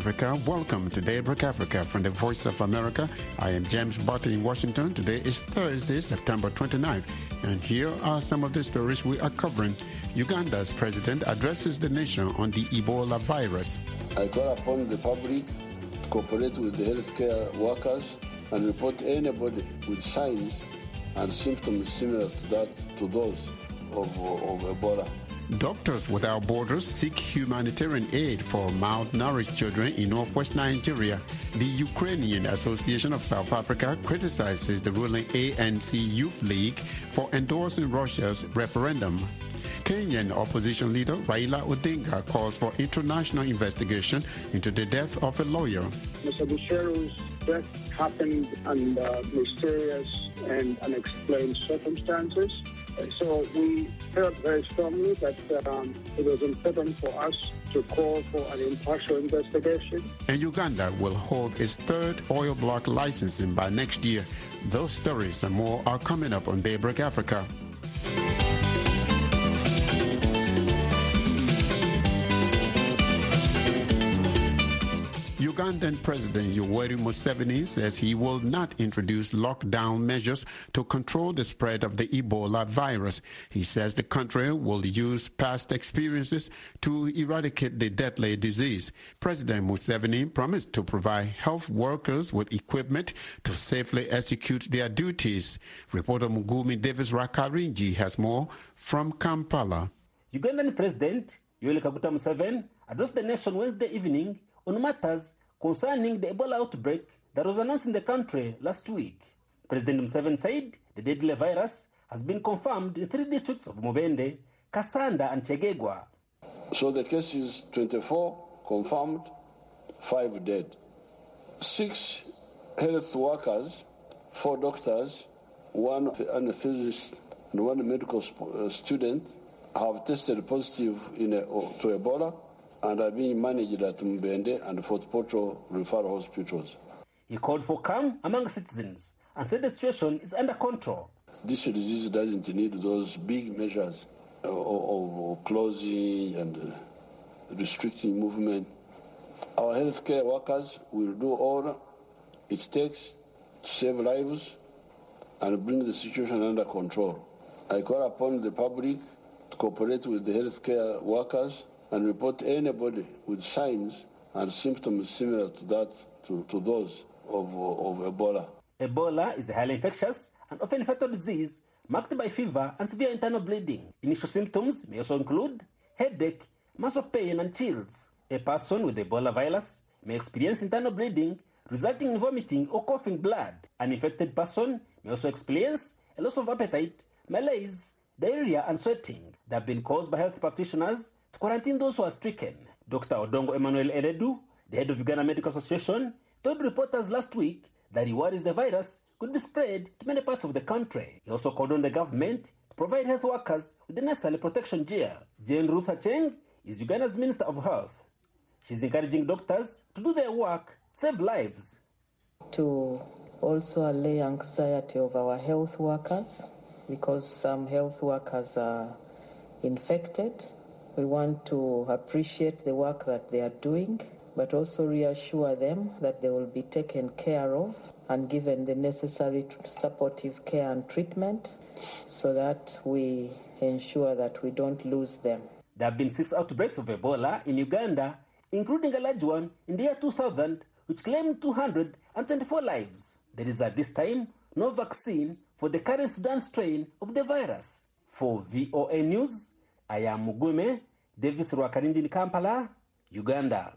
Africa. Welcome to Daybreak Africa from the Voice of America. I am James Butty in Washington. Today is Thursday, September 29th, and here are some of the stories we are covering. Uganda's president addresses the nation on the Ebola virus. I call upon the public to cooperate with the healthcare workers and report anybody with signs and symptoms similar to that to those of, of Ebola. Doctors Without Borders seek humanitarian aid for malnourished children in northwest Nigeria. The Ukrainian Association of South Africa criticizes the ruling ANC Youth League for endorsing Russia's referendum. Kenyan opposition leader Raila Odinga calls for international investigation into the death of a lawyer. Mr. Busheru's death happened under mysterious and unexplained circumstances. So we felt very strongly that um, it was important for us to call for an impartial investigation. And Uganda will hold its third oil block licensing by next year. Those stories and more are coming up on Daybreak Africa. Ugandan President Yoweri Museveni says he will not introduce lockdown measures to control the spread of the Ebola virus. He says the country will use past experiences to eradicate the deadly disease. President Museveni promised to provide health workers with equipment to safely execute their duties. Reporter Mugume Davis Rwakaringi has more from Kampala. Ugandan President Yoweri Kaguta Museveni addressed the nation Wednesday evening on matters concerning the Ebola outbreak that was announced in the country last week. President Museveni said the deadly virus has been confirmed in three districts of Mubende, Kassanda, and Kyegegwa. So the case is 24 confirmed, 5 dead. Six health workers, four doctors, one anesthetist, and one medical uh, student have tested positive in a, to Ebola and are being managed at Mubende and Fort Portal referral hospitals. He called for calm among citizens and said the situation is under control. This disease doesn't need those big measures of, of closing and restricting movement. Our healthcare workers will do all it takes to save lives and bring the situation under control. I call upon the public to cooperate with the healthcare workers and report anybody with signs and symptoms similar to that to, to those of, of Ebola. Ebola is a highly infectious and often fatal disease marked by fever and severe internal bleeding. Initial symptoms may also include headache, muscle pain, and chills. A person with Ebola virus may experience internal bleeding resulting in vomiting or coughing blood. An infected person may also experience a loss of appetite, malaise, diarrhea, and sweating that have been caused by health practitioners to quarantine those who are stricken. Dr. Odongo Emmanuel Eredu, the head of Uganda Medical Association, told reporters last week that he worries the virus could be spread to many parts of the country. He also called on the government to provide health workers with the necessary protection gear. Jane Ruth Acheng is Uganda's Minister of Health. She's encouraging doctors to do their work, save lives. To also allay anxiety of our health workers, because some health workers are infected we want to appreciate the work that they are doing, but also reassure them that they will be taken care of and given the necessary supportive care and treatment so that we ensure that we don't lose them. There have been six outbreaks of Ebola in Uganda, including a large one in the year 2000, which claimed 224 lives. There is at this time no vaccine for the current Sudan strain of the virus. For VOA News, Am Mugume Davis Rwakarindi in Kampala, Uganda.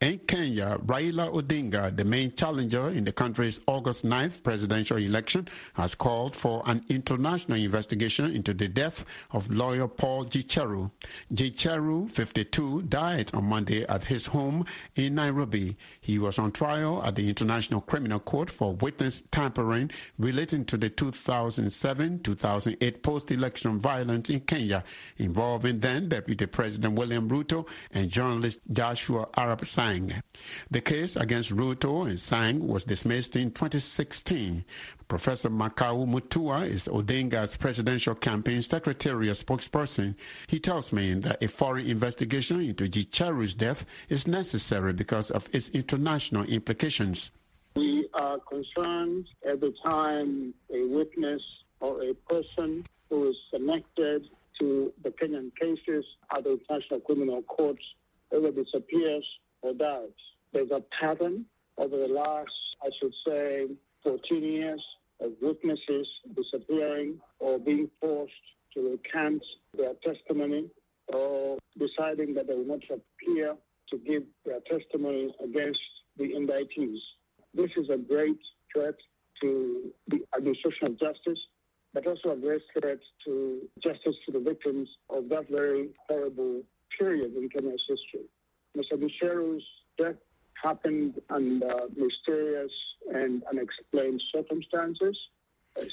In Kenya, Raila Odinga, the main challenger in the country's August 9th presidential election, has called for an international investigation into the death of lawyer Paul Gicheru. Gicheru, 52, died on Monday at his home in Nairobi. He was on trial at the International Criminal Court for witness tampering relating to the 2007-2008 post-election violence in Kenya, involving then Deputy President William Ruto and journalist Joshua Arap Sang. Sang. The case against Ruto and Sang was dismissed in 2016. Professor Makau Mutua is Odinga's presidential campaign secretariat spokesperson. He tells me that a foreign investigation into Gicheru's death is necessary because of its international implications. We are concerned every time a witness or a person who is connected to the Kenyan cases at the International Criminal Court ever disappears or dies. There's a pattern over the last, I should say, 14 years of witnesses disappearing or being forced to recant their testimony or deciding that they will not appear to give their testimony against the indictees. This is a great threat to the administration of justice, but also a great threat to justice to the victims of that very horrible period in Kenya's history. Mr. Gicheru's death happened under mysterious and unexplained circumstances.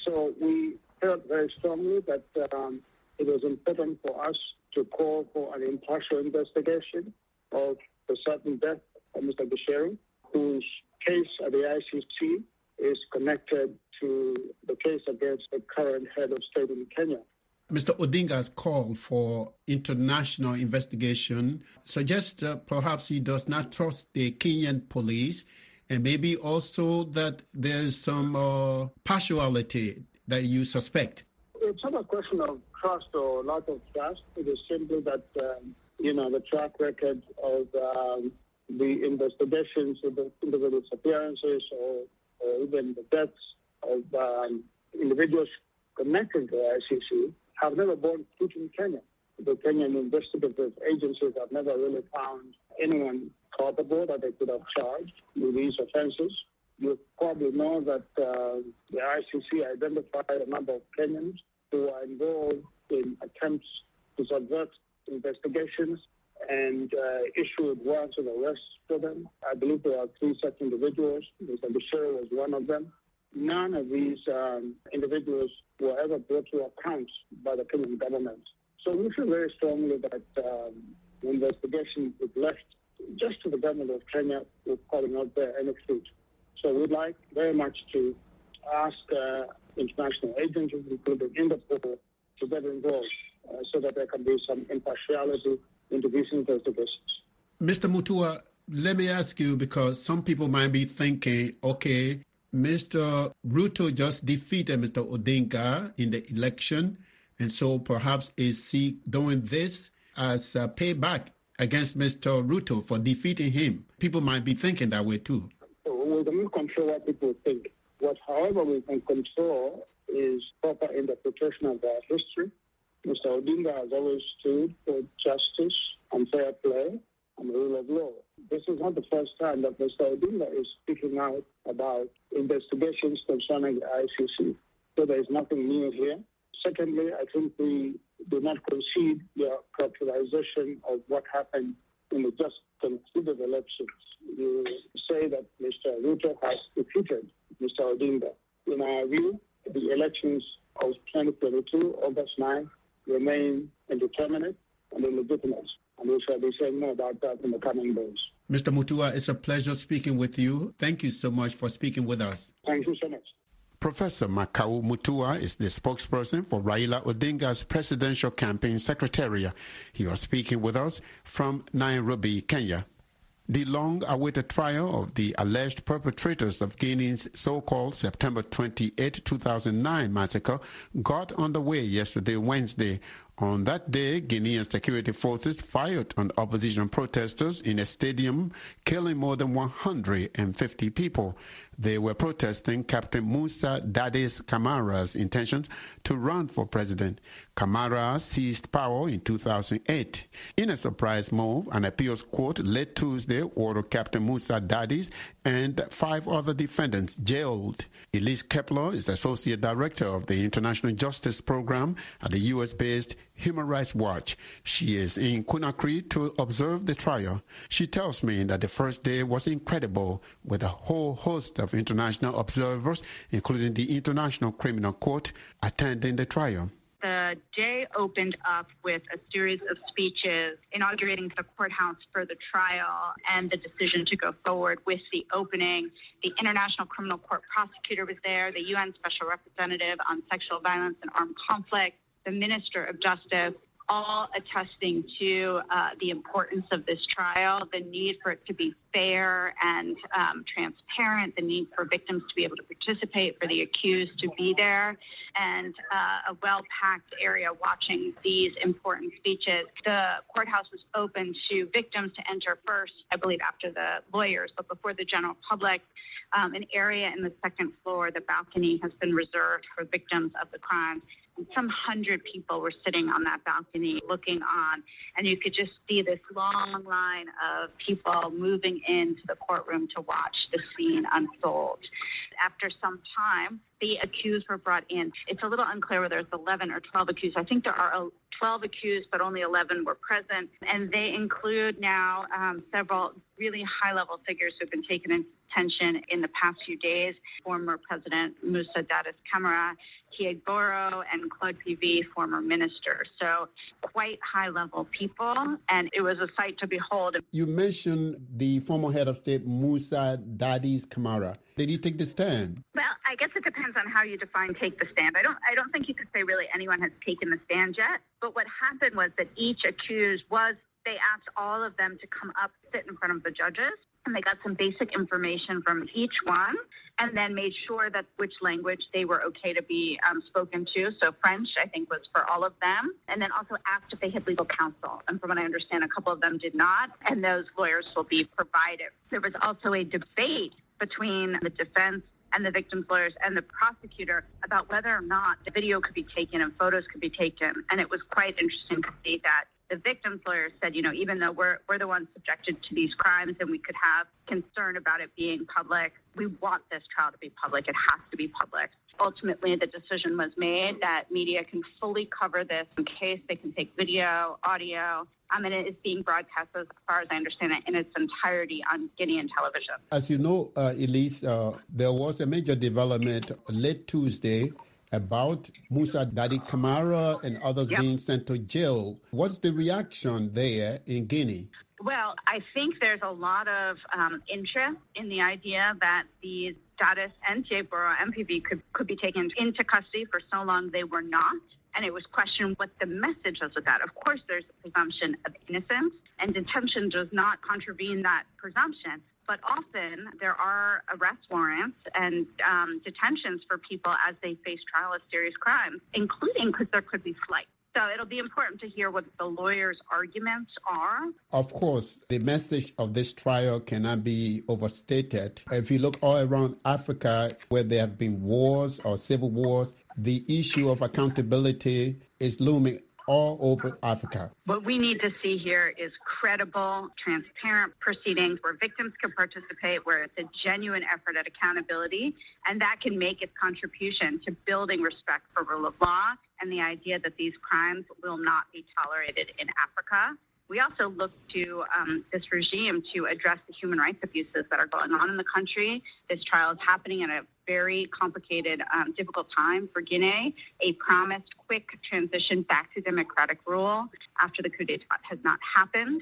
So we felt very strongly that um, it was important for us to call for an impartial investigation of the sudden death of Mr. Gicharu, whose case at the ICC is connected to the case against the current head of state in Kenya. Mr. Odinga's call for international investigation suggests uh, perhaps he does not trust the Kenyan police and maybe also that there's some uh, partiality that you suspect. It's not a question of trust or lack of trust. It is simply that, um, you know, the track record of um, the investigations of the disappearances or, or even the deaths of um, individuals connected to the ICC have never borne fruit in Kenya. The Kenyan investigative agencies have never really found anyone culpable that they could have charged with these offenses. You probably know that uh, the ICC identified a number of Kenyans who are involved in attempts to subvert investigations and uh, issued warrants of arrest for them. I believe there are three such individuals. Mr. Bashir was one of them. None of these um, individuals were ever brought to account by the Kenyan government. So we feel very strongly that um, the investigation is left just to the government of Kenya with calling out fruit. So we'd like very much to ask uh, international agencies, including Interpol, to get involved uh, so that there can be some impartiality into these investigations. Mr. Mutua, let me ask you because some people might be thinking, okay, Mr. Ruto just defeated Mr. Odinga in the election, and so perhaps is he doing this as a payback against Mr. Ruto for defeating him? People might be thinking that way too. We don't control what people think. What, however, we can control is proper interpretation of our history. Mr. Odinga has always stood for justice and fair play the rule of law. This is not the first time that Mr. Odinga is speaking out about investigations concerning the ICC. So there is nothing new here. Secondly, I think we do not concede the characterization of what happened in the just concluded elections. You say that Mr. Ruto has defeated Mr. Odinga. In our view, the elections of 2022, August 9, remain indeterminate and illegitimate. And we shall be saying more about that in the coming days. Mr. Mutua, it's a pleasure speaking with you. Thank you so much for speaking with us. Thank you so much. Professor Makau Mutua is the spokesperson for Raila Odinga's presidential campaign secretariat. He was speaking with us from Nairobi, Kenya. The long awaited trial of the alleged perpetrators of Guinea's so called September 28, 2009 massacre got underway yesterday, Wednesday. On that day, Guinean security forces fired on opposition protesters in a stadium, killing more than 150 people. They were protesting Captain Musa Dadis Camara's intentions to run for president. Camara seized power in 2008. In a surprise move, an appeals court late Tuesday ordered Captain Musa Dadis and five other defendants jailed. Elise Keppler is Associate Director of the International Justice Program at the U.S. based Human Rights Watch. She is in Conakry to observe the trial. She tells me that the first day was incredible with a whole host of international observers, including the International Criminal Court, attending the trial. The day opened up with a series of speeches inaugurating the courthouse for the trial and the decision to go forward with the opening. The International Criminal Court prosecutor was there, the UN Special Representative on Sexual Violence and Armed Conflict, the Minister of Justice, all attesting to uh, the importance of this trial, the need for it to be fair and um, transparent, the need for victims to be able to participate, for the accused to be there, and uh, a well packed area watching these important speeches. The courthouse was open to victims to enter first, I believe, after the lawyers, but before the general public. Um, an area in the second floor, the balcony, has been reserved for victims of the crimes some hundred people were sitting on that balcony looking on, and you could just see this long line of people moving into the courtroom to watch the scene unfold. After some time, the accused were brought in. It's a little unclear whether it's 11 or 12 accused. I think there are 12 accused, but only 11 were present. And they include now um, several really high level figures who've been taken into attention in the past few days. Former President Musa Dadis Camara, Tiegboro, and Claude Pivi, former minister. So quite high level people. And it was a sight to behold. You mentioned the former head of state, Musa Dadis Camara. Did you take the stand? Well, I guess it depends on how you define take the stand. I don't I don't think you could say really anyone has taken the stand yet. But what happened was that each accused was they asked all of them to come up, sit in front of the judges, and they got some basic information from each one, and then made sure that which language they were okay to be um, spoken to. So French, I think, was for all of them, and then also asked if they had legal counsel. And from what I understand, a couple of them did not, and those lawyers will be provided. There was also a debate between the defense and the victim's lawyers and the prosecutor about whether or not the video could be taken and photos could be taken. And it was quite interesting to see that the victim's lawyers said, you know, even though we're, we're the ones subjected to these crimes and we could have concern about it being public, we want this trial to be public. It has to be public. Ultimately, the decision was made that media can fully cover this in case they can take video, audio, um, and it is being broadcast, as far as I understand it, in its entirety on Guinean television. As you know, uh, Elise, uh, there was a major development late Tuesday about Musa Dadi Camara and others yep. being sent to jail. What's the reaction there in Guinea? Well, I think there's a lot of um, interest in the idea that these Dadis and Tiegboro MPV could, could be taken into custody for so long they were not. And it was questioned what the message was with that. Of course, there's a presumption of innocence, and detention does not contravene that presumption but often there are arrest warrants and um, detentions for people as they face trial of serious crimes, including because there could be flight. So it'll be important to hear what the lawyers' arguments are. Of course, the message of this trial cannot be overstated. If you look all around Africa, where there have been wars or civil wars, the issue of accountability is looming all over Africa. What we need to see here is credible, transparent proceedings where victims can participate, where it's a genuine effort at accountability, and that can make its contribution to building respect for rule of law and the idea that these crimes will not be tolerated in Africa. We also look to um, this regime to address the human rights abuses that are going on in the country. This trial is happening in a very complicated, um, difficult time for Guinea. A promised quick transition back to democratic rule after the coup d'etat has not happened.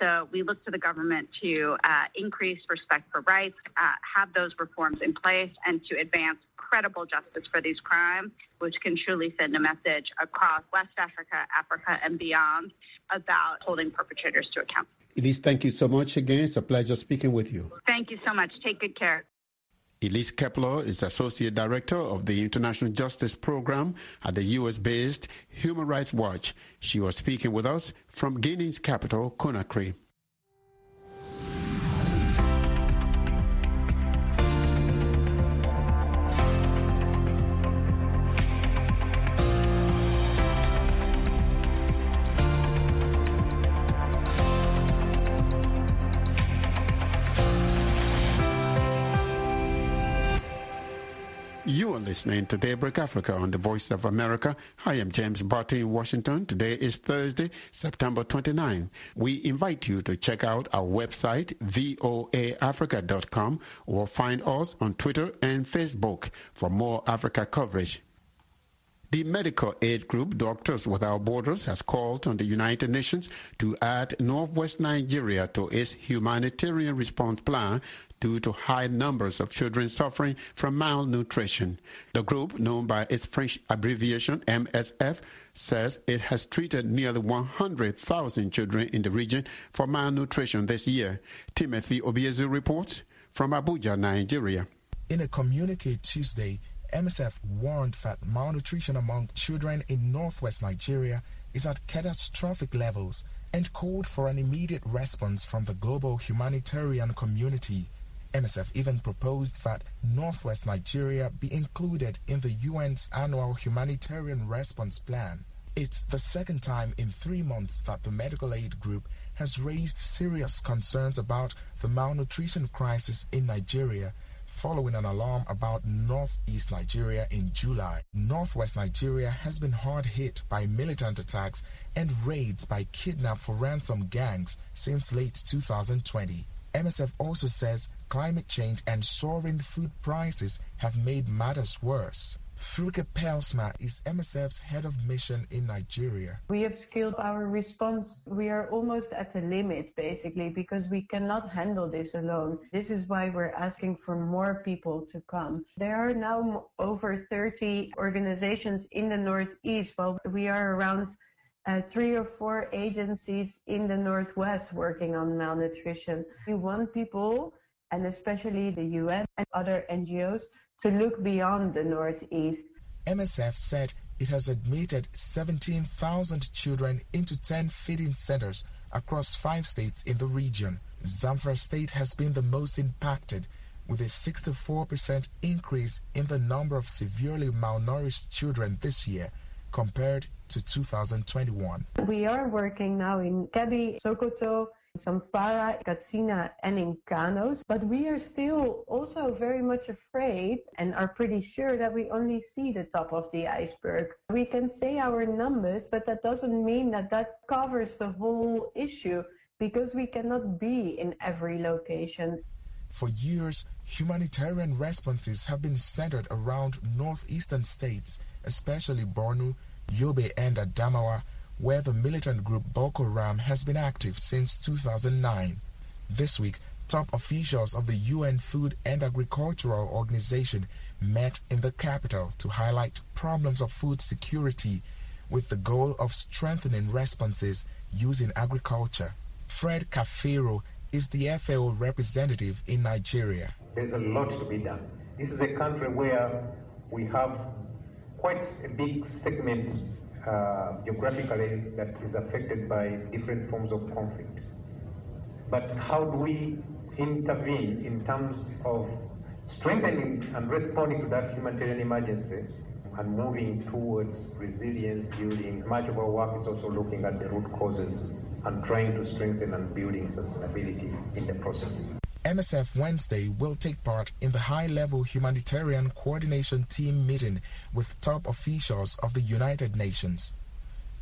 So we look to the government to uh, increase respect for rights, uh, have those reforms in place, and to advance credible justice for these crimes, which can truly send a message across West Africa, Africa, and beyond about holding perpetrators to account. Elise, thank you so much again. It's a pleasure speaking with you. Thank you so much. Take good care. Elise Keppler is Associate Director of the International Justice Program at the U.S. based Human Rights Watch. She was speaking with us from Guinea's capital, Conakry. Listening to Daybreak Africa on the Voice of America. I am James Butty in Washington. Today is Thursday, September 29. We invite you to check out our website, voaafrica.com, or find us on Twitter and Facebook for more Africa coverage. The medical aid group Doctors Without Borders has called on the United Nations to add northwest Nigeria to its humanitarian response plan due to high numbers of children suffering from malnutrition. The group, known by its French abbreviation MSF, says it has treated nearly 100,000 children in the region for malnutrition this year. Timothy Obiezu reports from Abuja, Nigeria. In a communique Tuesday, MSF warned that malnutrition among children in northwest Nigeria is at catastrophic levels and called for an immediate response from the global humanitarian community. MSF even proposed that northwest Nigeria be included in the UN's annual humanitarian response plan. It's the second time in three months that the medical aid group has raised serious concerns about the malnutrition crisis in Nigeria following an alarm about northeast Nigeria in July. Northwest Nigeria has been hard hit by militant attacks and raids by kidnap for ransom gangs since late 2020. MSF also says climate change and soaring food prices have made matters worse. Froukje Pelsma is MSF's head of mission in Nigeria. We have scaled our response. We are almost at the limit, basically, because we cannot handle this alone. This is why we're asking for more people to come. There are now over 30 organizations in the Northeast, while we are around uh, three or four agencies in the Northwest working on malnutrition. We want people, and especially the UN and other NGOs, to look beyond the Northeast. MSF said it has admitted 17,000 children into 10 feeding centers across five states in the region. Zamfara State has been the most impacted, with a 64% increase in the number of severely malnourished children this year compared to 2021. We are working now in Kebbi, Sokoto, Zamfara, Katsina, and in Kano. But we are still also very much afraid and are pretty sure that we only see the top of the iceberg. We can say our numbers, but that doesn't mean that that covers the whole issue because we cannot be in every location. For years, humanitarian responses have been centered around northeastern states, especially Borno, Yobe, and Adamawa where the militant group Boko Haram has been active since 2009. This week, top officials of the UN Food and Agricultural Organization met in the capital to highlight problems of food security with the goal of strengthening responses using agriculture. Fred Kafeero is the FAO representative in Nigeria. There's a lot to be done. This is a country where we have quite a big segment uh, geographically that is affected by different forms of conflict. But how do we intervene in terms of strengthening and responding to that humanitarian emergency and moving towards resilience building? Much of our work is also looking at the root causes and trying to strengthen and building sustainability in the process. MSF Wednesday will take part in the high level humanitarian coordination team meeting with top officials of the United Nations.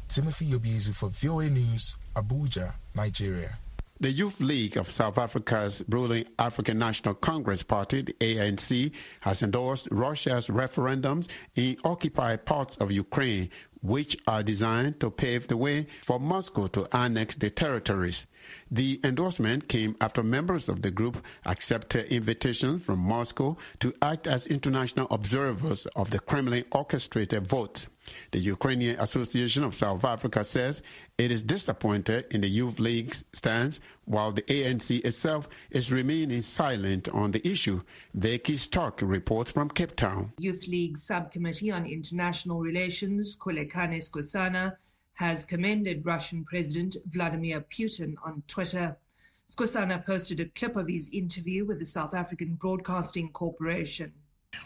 Timothy Obiezu for VOA News, Abuja, Nigeria. The Youth League of South Africa's ruling African National Congress Party, the ANC, has endorsed Russia's referendums in occupied parts of Ukraine, which are designed to pave the way for Moscow to annex the territories. The endorsement came after members of the group accepted invitations from Moscow to act as international observers of the Kremlin orchestrated vote. The Ukrainian Association of South Africa says it is disappointed in the Youth League's stance, while the ANC itself is remaining silent on the issue. Vicky Stark reports from Cape Town. Youth League Subcommittee on International Relations, Khulekani Skhosana, has commended Russian President Vladimir Putin on Twitter. Skhosana posted a clip of his interview with the South African Broadcasting Corporation.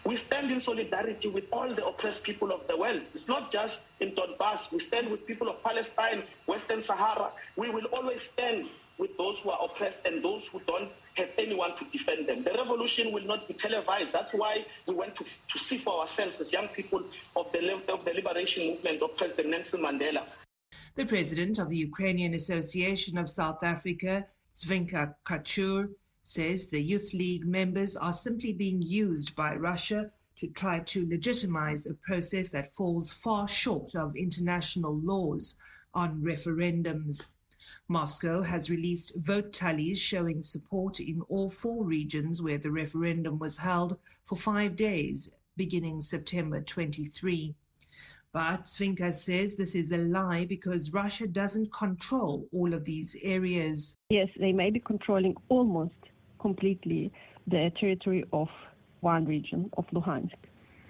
We stand in solidarity with all the oppressed people of the world. It's not just in Donbass. We stand with people of Palestine, Western Sahara. We will always stand with those who are oppressed and those who don't have anyone to defend them. The revolution will not be televised. That's why we went to, to see for ourselves as young people of the, of the liberation movement of President Nelson Mandela. The president of the Ukrainian Association of South Africa, Zvinka Kachur, says the Youth League members are simply being used by Russia to try to legitimize a process that falls far short of international laws on referendums. Moscow has released vote tallies showing support in all four regions where the referendum was held for five days, beginning September 23. But Svinka says this is a lie because Russia doesn't control all of these areas. Yes, they may be controlling almost completely the territory of one region of Luhansk,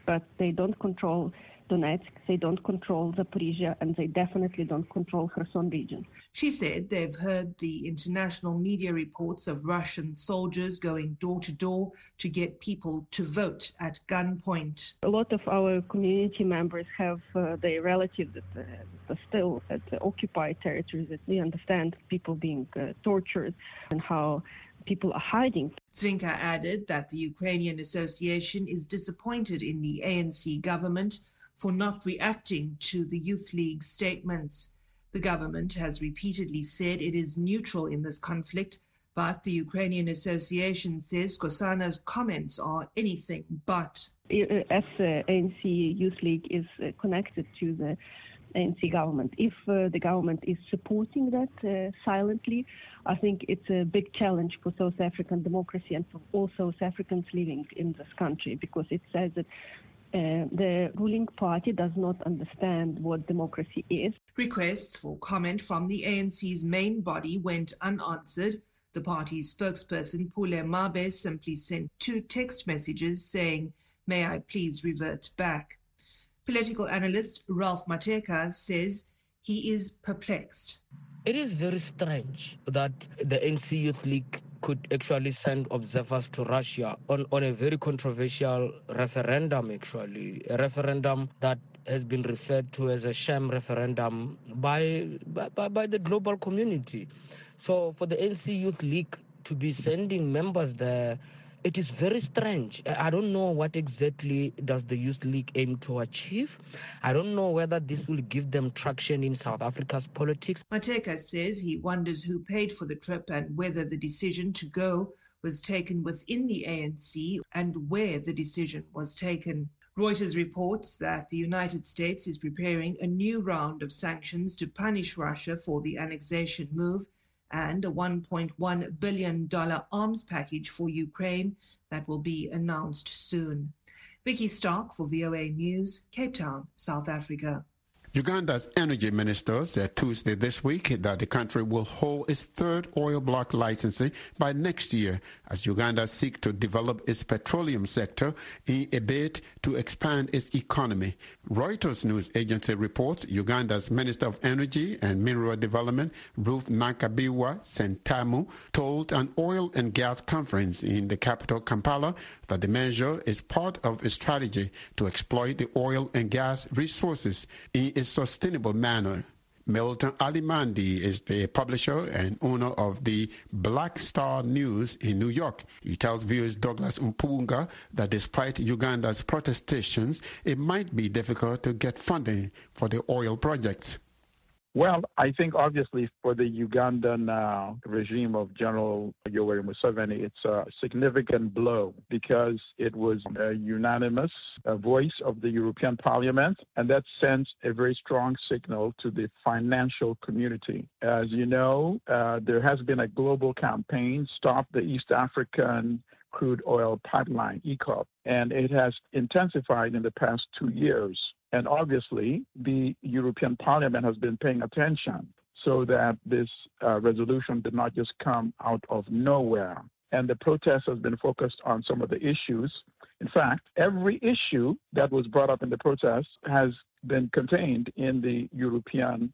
but they don't control Donetsk, they don't control Zaporizhia, and they definitely don't control Kherson region. She said they've heard the international media reports of Russian soldiers going door to door to get people to vote at gunpoint. A lot of our community members have uh, their relatives that uh, are still at the occupied territories. That we understand people being uh, tortured and how people are hiding. Svinka added that the Ukrainian Association is disappointed in the ANC government for not reacting to the Youth League statements. The government has repeatedly said it is neutral in this conflict, but the Ukrainian Association says Skhosana's comments are anything but. As the ANC Youth League is uh, connected to the ANC government. If uh, the government is supporting that uh, silently, I think it's a big challenge for South African democracy and for all South Africans living in this country because it says that uh, the ruling party does not understand what democracy is. Requests for comment from the ANC's main body went unanswered. The party's spokesperson, Pule Mabe, simply sent two text messages saying, May I please revert back? Political analyst Ralph Mathekga says he is perplexed. It is very strange that the NC Youth League could actually send observers to Russia on, on a very controversial referendum, actually, a referendum that has been referred to as a sham referendum by, by, by the global community. So for the NC Youth League to be sending members there it is very strange. I don't know what exactly does the Youth League aim to achieve. I don't know whether this will give them traction in South Africa's politics. Mathekga says he wonders who paid for the trip and whether the decision to go was taken within the ANC and where the decision was taken. Reuters reports that the United States is preparing a new round of sanctions to punish Russia for the annexation move and a $1.1 billion arms package for Ukraine that will be announced soon. Vicky Stark for VOA News, Cape Town, South Africa. Uganda's energy minister said Tuesday this week that the country will hold its third oil block licensing by next year as Uganda seeks to develop its petroleum sector in a bid to expand its economy. Reuters news agency reports Uganda's Minister of Energy and Mineral Development, Ruth Nankabirwa Ssentamu, told an oil and gas conference in the capital Kampala that the measure is part of a strategy to exploit the oil and gas resources in a sustainable manner. Milton Allimadi is the publisher and owner of the Black Star News in New York. He tells viewers Douglas Mpuga that despite Uganda's protestations, it might be difficult to get funding for the oil projects. Well, I think obviously for the Ugandan uh, regime of General Yoweri Museveni, it's a significant blow because it was a unanimous uh, voice of the European Parliament, and that sends a very strong signal to the financial community. As you know, uh, there has been a global campaign, Stop the East African Crude Oil Pipeline, EACOP, and it has intensified in the past two years. And obviously, the European Parliament has been paying attention so that this uh, resolution did not just come out of nowhere. And the protest has been focused on some of the issues. In fact, every issue that was brought up in the protest has been contained in the European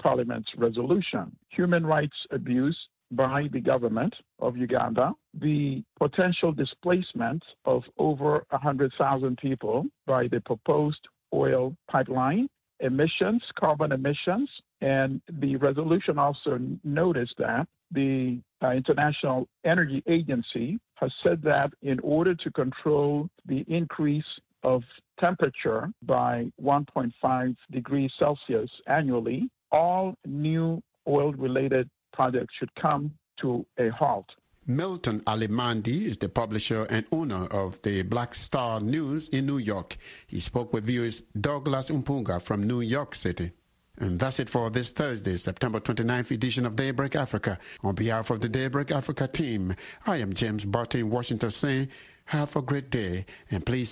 Parliament's resolution. Human rights abuse by the government of Uganda, the potential displacement of over 100,000 people by the proposed oil pipeline, emissions, carbon emissions, and the resolution also noticed that the uh, International Energy Agency has said that in order to control the increase of temperature by 1.5 degrees Celsius annually, all new oil related projects should come to a halt. Milton Allimadi is the publisher and owner of the Black Star News in New York. He spoke with viewers Douglas Umpunga from New York City. And that's it for this Thursday, September 29th edition of Daybreak Africa. On behalf of the Daybreak Africa team, I am James Butty in Washington saying, have a great day and please